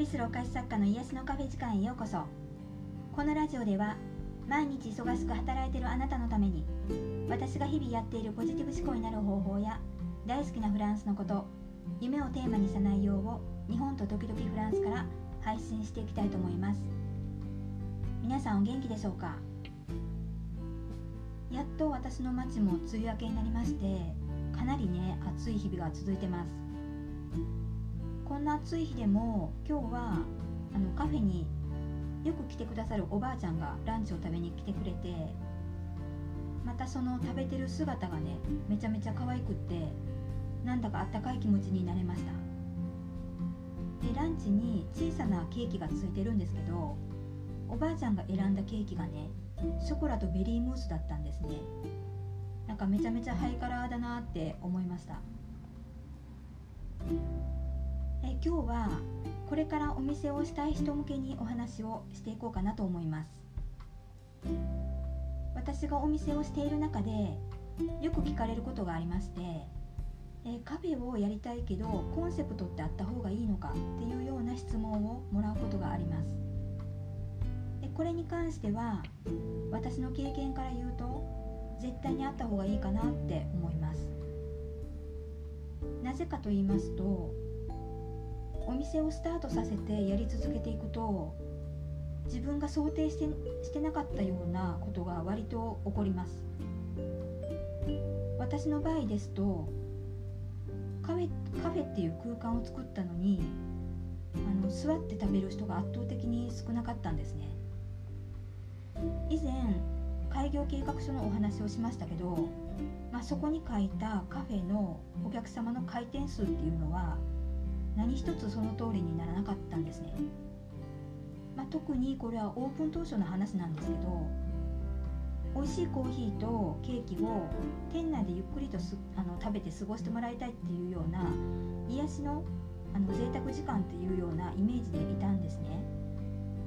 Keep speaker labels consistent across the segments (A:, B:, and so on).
A: 旅するお菓子作家の癒しのカフェ時間へようこそ。このラジオでは毎日忙しく働いているあなたのために私が日々やっているポジティブ思考になる方法や大好きなフランスのこと夢をテーマにした内容を日本と時々フランスから配信していきたいと思います。皆さんお元気でしょうか？やっと私の町も梅雨明けになりましてかなりね暑い日々が続いてます。こんな暑い日でも今日はあのカフェによく来てくださるおばあちゃんがランチを食べに来てくれてまたその食べてる姿がねめちゃめちゃ可愛くってなんだかあったかい気持ちになれました。でランチに小さなケーキがついてるんですけどおばあちゃんが選んだケーキがねショコラとベリームースだったんですね。なんかめちゃめちゃハイカラーだなって思いました。え今日はこれからお店をしたい人向けにお話をしていこうかなと思います。私がお店をしている中でよく聞かれることがありましてえカフェをやりたいけどコンセプトってあった方がいいのかっていうような質問をもらうことがあります。でこれに関しては私の経験から言うと絶対にあった方がいいかなって思います。なぜかと言いますとお店をスタートさせてやり続けていくと自分が想定してしてなかったようなことが割と起こります。私の場合ですとカフェカフェっていう空間を作ったのにあの座って食べる人が圧倒的に少なかったんですね。以前開業計画書のお話をしましたけど、まあ、そこに書いたカフェのお客様の回転数っていうのは何一つその通りにならなかったんですね、まあ、特にこれはオープン当初の話なんですけど美味しいコーヒーとケーキを店内でゆっくりとすあの食べて過ごしてもらいたいっていうような癒しのあの贅沢時間っていうようなイメージでいたんですね。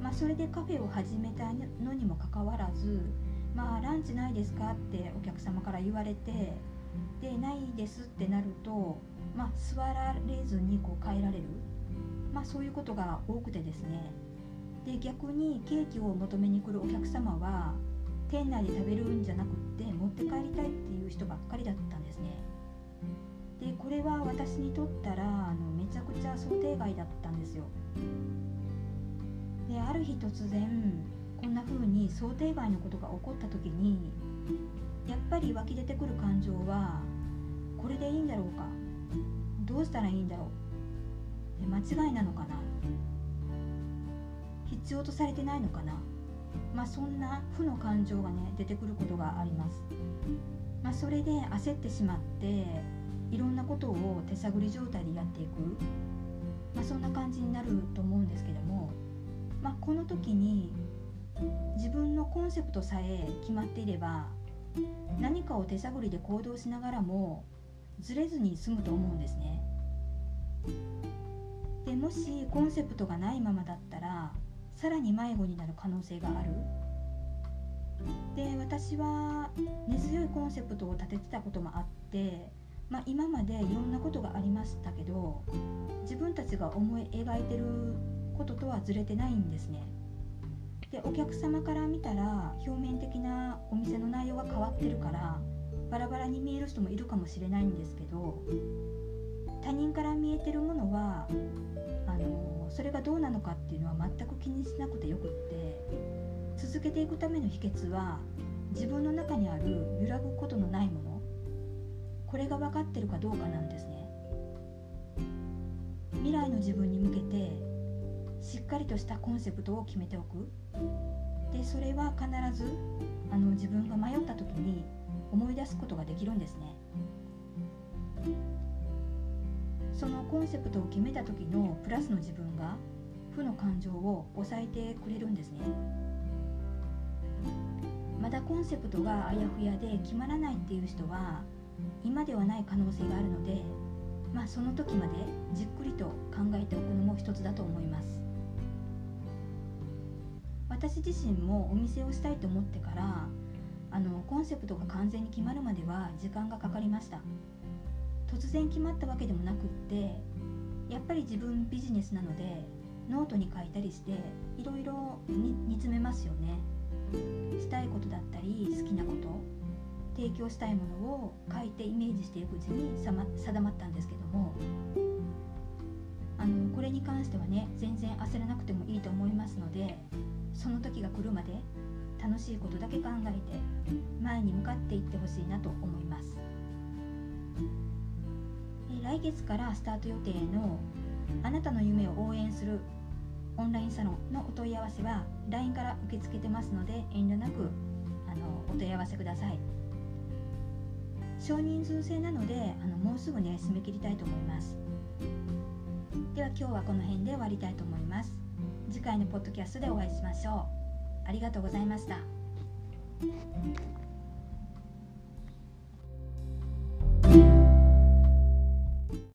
A: まあ、それでカフェを始めたのにもかかわらず「まあ、ランチないですか?」ってお客様から言われてでないですってなると、まあ、座られずにこう帰られる、まあ、そういうことが多くてですね。で逆にケーキを求めに来るお客様は店内で食べるんじゃなくって持って帰りたいっていう人ばっかりだったんですね。でこれは私にとったらあのめちゃくちゃ想定外だったんですよ。である日突然こんな風に想定外のことが起こった時にやっぱり湧き出てくる感情はこれでいいんだろうかどうしたらいいんだろう？間違いなのかな？必要とされてないのかな？まあ、そんな負の感情がね出てくることがあります。まあ、それで焦ってしまっていろんなことを手探り状態でやっていく、まあ、そんな感じになると思うんですけども、まあ、この時に自分のコンセプトさえ決まっていれば何かを手探りで行動しながらもずれずに済むと思うんですね。でもしコンセプトがないままだったらさらに迷子になる可能性があるで私は根強いコンセプトを立ててたこともあって、まあ、今までいろんなことがありましたけど自分たちが思い描いてることとはずれてないんですねでお客様から見たら表面的なお店の内容が変わってるからバラバラに見える人もいるかもしれないんですけど他人から見えてるものはあのそれがどうなのかっていうのは全く気にしなくてよくって続けていくための秘訣は自分の中にある揺らぐことのないものこれが分かってるかどうかなんですね。未来の自分に向けてしっかりとしたコンセプトを決めておく。でそれは必ずあの自分が迷った時に思い出すことができるんですね。そのコンセプトを決めた時のプラスの自分が負の感情を抑えてくれるんですね。まだコンセプトがあやふやで決まらないっていう人は今ではない可能性があるのでまあその時までじっくりと考えておくのも一つだと思います。私自身もお店をしたいと思ってからあのコンセプトが完全に決まるまでは時間がかかりました。突然決まったわけでもなくってやっぱり自分ビジネスなのでノートに書いたりしていろいろ煮詰めますよね。したいことだったり好きなこと提供したいものを書いてイメージしていくうちに定まったんですけどもあのこれに関してはね全然焦らなくてもいいと思いますのでその時が来るまで楽しいことだけ考えて前に向かっていってほしいなと思います。来月からスタート予定のあなたの夢を応援するオンラインサロンのお問い合わせは LINE から受け付けてますので遠慮なくあのお問い合わせください。少人数制なのであのもうすぐね締め切りたいと思います。では今日はこの辺で終わりたいと思います。次回のポッドキャストでお会いしましょう。ありがとうございました。